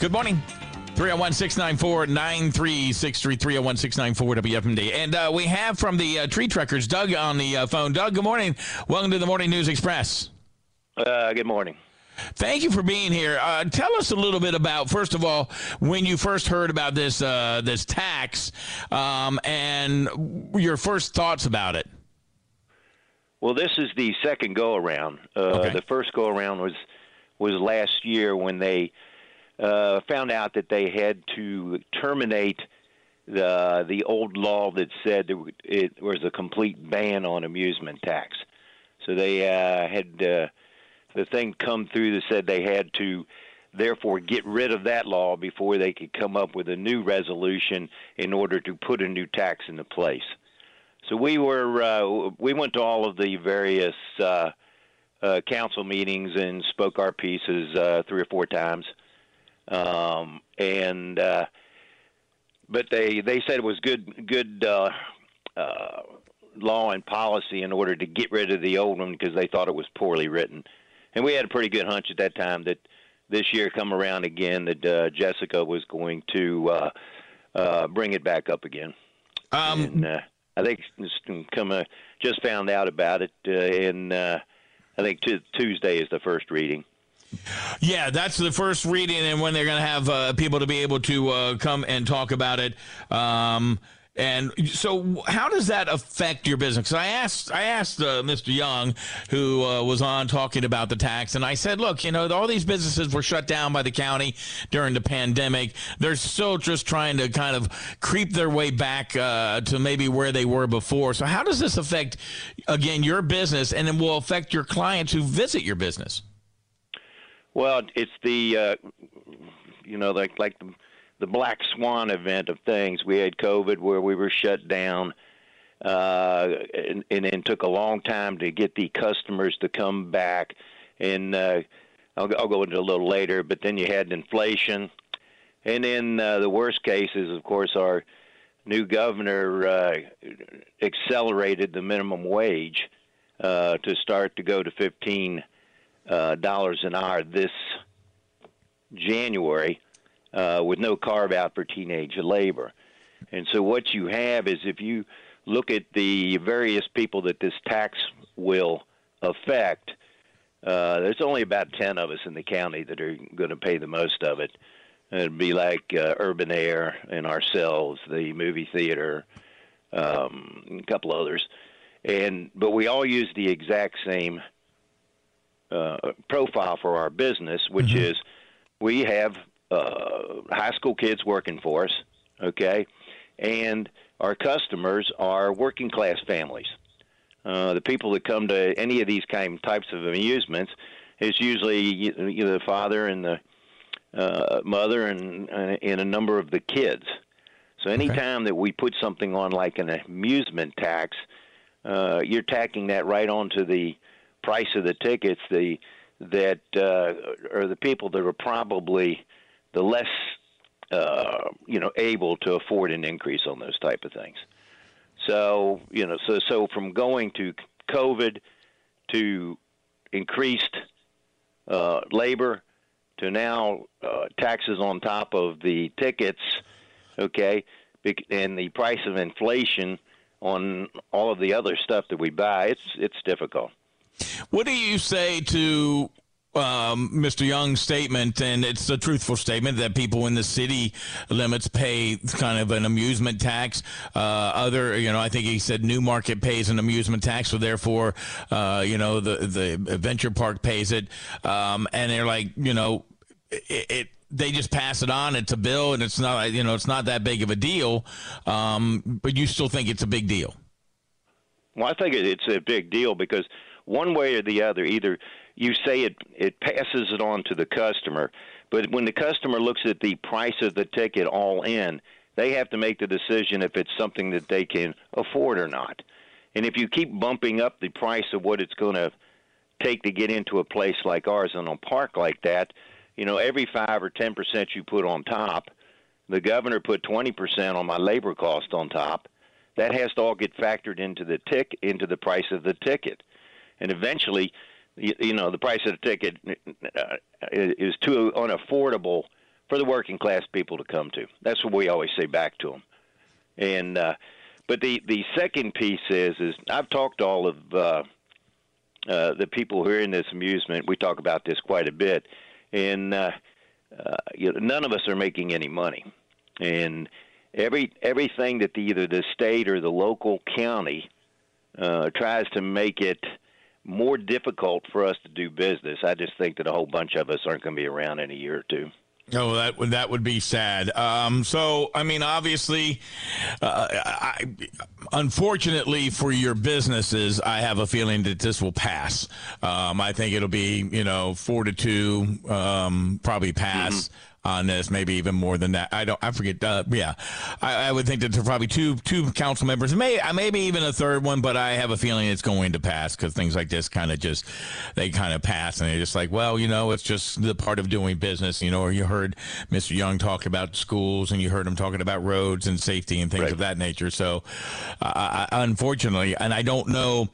Good morning. 301 694 9363 301 694 WFMD. And uh, we have from the uh, Tree Trekkers, Doug, on the uh, phone. Doug, good morning. Welcome to the Morning News Express. Uh, good morning. Thank you for being here. Uh, tell us a little bit about, first of all, when you first heard about this uh, this tax um, and your first thoughts about it. Well, this is the second go around. Uh, Okay. The first go around was was last year when they uh, found out that they had to terminate the the old law that said it was a complete ban on amusement tax. So they uh, had uh, the thing come through that said they had to therefore get rid of that law before they could come up with a new resolution in order to put a new tax into place. So we were uh, we went to all of the various uh, uh, council meetings and spoke our pieces uh, three or four times, um, and uh, but they they said it was good good uh, uh, law and policy in order to get rid of the old one because they thought it was poorly written, and we had a pretty good hunch at that time that this year come around again that uh, Jessica was going to uh, uh, bring it back up again. Um, and uh, I think come uh, just found out about it, uh, and uh, I think t- Tuesday is the first reading. Yeah, that's the first reading, and when they're going to have uh, people to be able to uh, come and talk about it. Um, and so, how does that affect your business? I asked, I asked uh, Mr. Young, who uh, was on talking about the tax, and I said, "Look, you know, all these businesses were shut down by the county during the pandemic. They're still just trying to kind of creep their way back uh, to maybe where they were before. So, how does this affect, again, your business, and it will affect your clients who visit your business?" Well, it's the uh, you know like like the, the black swan event of things. We had COVID where we were shut down, uh, and, and it took a long time to get the customers to come back. And uh, I'll, I'll go into a little later, but then you had inflation, and then uh, the worst case is, of course, our new governor uh, accelerated the minimum wage uh, to start to go to fifteen uh, dollars an hour this January, uh, with no carve out for teenage labor. And so, what you have is if you look at the various people that this tax will affect, uh, there's only about 10 of us in the county that are going to pay the most of it. It'd be like uh, Urban Air and ourselves, the movie theater, um, a couple others. And but we all use the exact same uh, profile for our business, which is we have uh, high school kids working for us, okay, and our customers are working class families. Uh, the people that come to any of these kind types of amusements is usually you know, the father and the uh, mother and and a number of the kids. So anytime that we put something on like an amusement tax, uh, you're tacking that right onto the price of the tickets. The that uh, are the people that are probably the less uh, you know able to afford an increase on those type of things. So you know, so so from going to COVID to increased uh, labor to now uh, taxes on top of the tickets, okay, and the price of inflation on all of the other stuff that we buy, it's it's difficult. What do you say to um, Mr. Young's statement, and it's a truthful statement that people in the city limits pay kind of an amusement tax. Uh, other, you know, I think he said New Market pays an amusement tax, so therefore, uh, you know, the the adventure park pays it, um, and they're like, you know, it. it they just pass it on. It's a bill, and it's not, you know, it's not that big of a deal. Um, but you still think it's a big deal. Well, I think it's a big deal because one way or the other, either you say it it passes it on to the customer, but when the customer looks at the price of the ticket all in, they have to make the decision if it's something that they can afford or not. And if you keep bumping up the price of what it's going to take to get into a place like ours and a park like that, you know, every five or ten percent you put on top, the governor put twenty percent on my labor cost on top. That has to all get factored into the tick into the price of the ticket, and eventually, you, you know, the price of the ticket uh, is too unaffordable for the working class people to come to. That's what we always say back to them. And uh, but the the second piece is is I've talked to all of uh, uh, the people who are in this amusement. We talk about this quite a bit, and uh, uh, you know, none of us are making any money, and every everything that the, either the state or the local county uh, tries to make it more difficult for us to do business. I just think that a whole bunch of us aren't going to be around in a year or two. Oh, that would that would be sad. Um, so, I mean, obviously, uh, I, unfortunately for your businesses, I have a feeling that this will pass. Um, I think it'll be, you know, four to two, um, probably pass. Mm-hmm on this, maybe even more than that. I don't, I forget. Uh, yeah, I, I, would think that there are probably two two council members, may maybe even a third one, but I have a feeling it's going to pass because things like this kind of just they kind of pass, and they're just like, well, you know, it's just the part of doing business, you know. Or you heard Mr. Young talk about schools, and you heard him talking about roads and safety and things right. of that nature. So, uh, unfortunately, and I don't know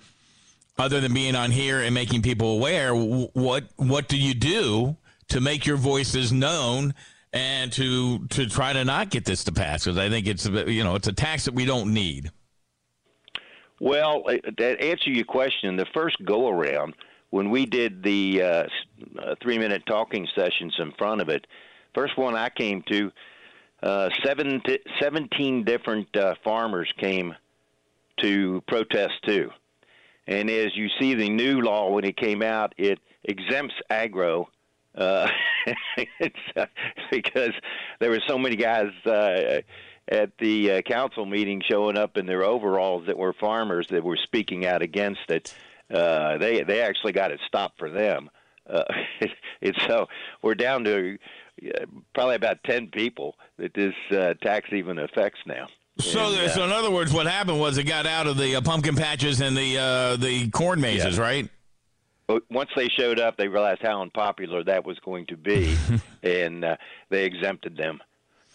other than being on here and making people aware what what do you do to make your voices known and to to try to not get this to pass because I think it's you know it's a tax that we don't need. Well, uh, to answer your question, the first go around when we did the uh, uh, three minute talking sessions in front of it, first one I came to, uh, seven, 17 different uh, farmers came to protest too. And as you see, the new law when it came out, it exempts agro uh, it's, uh, because there were so many guys uh, at the uh, council meeting showing up in their overalls that were farmers that were speaking out against it. Uh, they they actually got it stopped for them. Uh, so we're down to uh, probably about ten people that this uh, tax even affects now. So, and, uh, so in other words, what happened was it got out of the uh, pumpkin patches and the uh, the corn mazes, yeah. right? Once they showed up, they realized how unpopular that was going to be, and uh, they exempted them.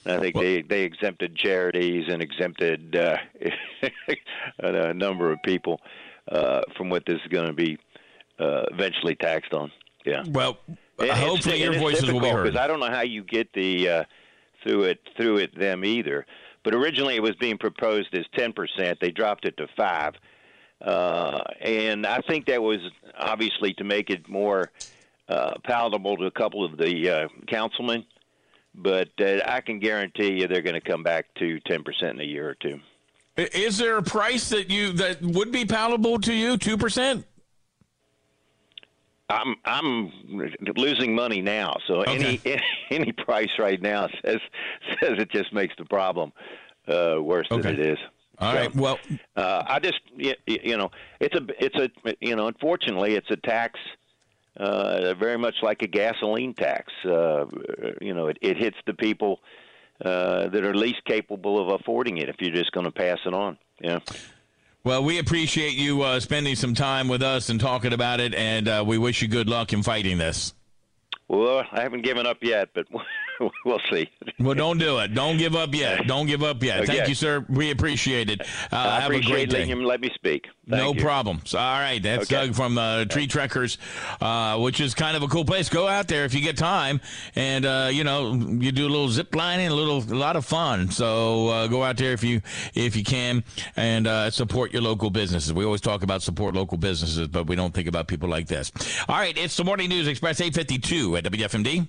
I think well, they they exempted charities and exempted uh, a number of people uh, from what this is going to be uh, eventually taxed on. Yeah. Well, and hopefully your voices will be heard. Because I don't know how you get the uh, through it through it them either. But originally it was being proposed as ten percent. They dropped it to five uh, and I think that was obviously to make it more uh, palatable to a couple of the uh, councilmen. But uh, I can guarantee you they're going to come back to 10% in a year or two. Is there a price that you that would be palatable to you? Two percent. I'm I'm losing money now, so okay. any any price right now says says it just makes the problem uh, worse okay. than it is. All so, right. Well, uh, I just you, you know it's a it's a you know unfortunately it's a tax uh, very much like a gasoline tax. Uh, you know it, it hits the people uh, that are least capable of affording it if you're just going to pass it on. Yeah. Well, we appreciate you uh, spending some time with us and talking about it, and uh, we wish you good luck in fighting this. Well, I haven't given up yet, but we'll see. well, don't do it. Don't give up yet. Don't give up yet. Okay. Thank you, sir. We appreciate it. Uh, I have appreciate a great day. Him let me speak. Thank no you. problem. So, all right, that's okay. Doug from uh, Tree Trekkers, uh, which is kind of a cool place. Go out there if you get time, and uh, you know you do a little zip lining, a little a lot of fun. So uh, go out there if you if you can, and uh, support your local businesses. We always talk about support local businesses, but we don't think about people like this. All right, it's the morning news express eight fifty two at WFMD.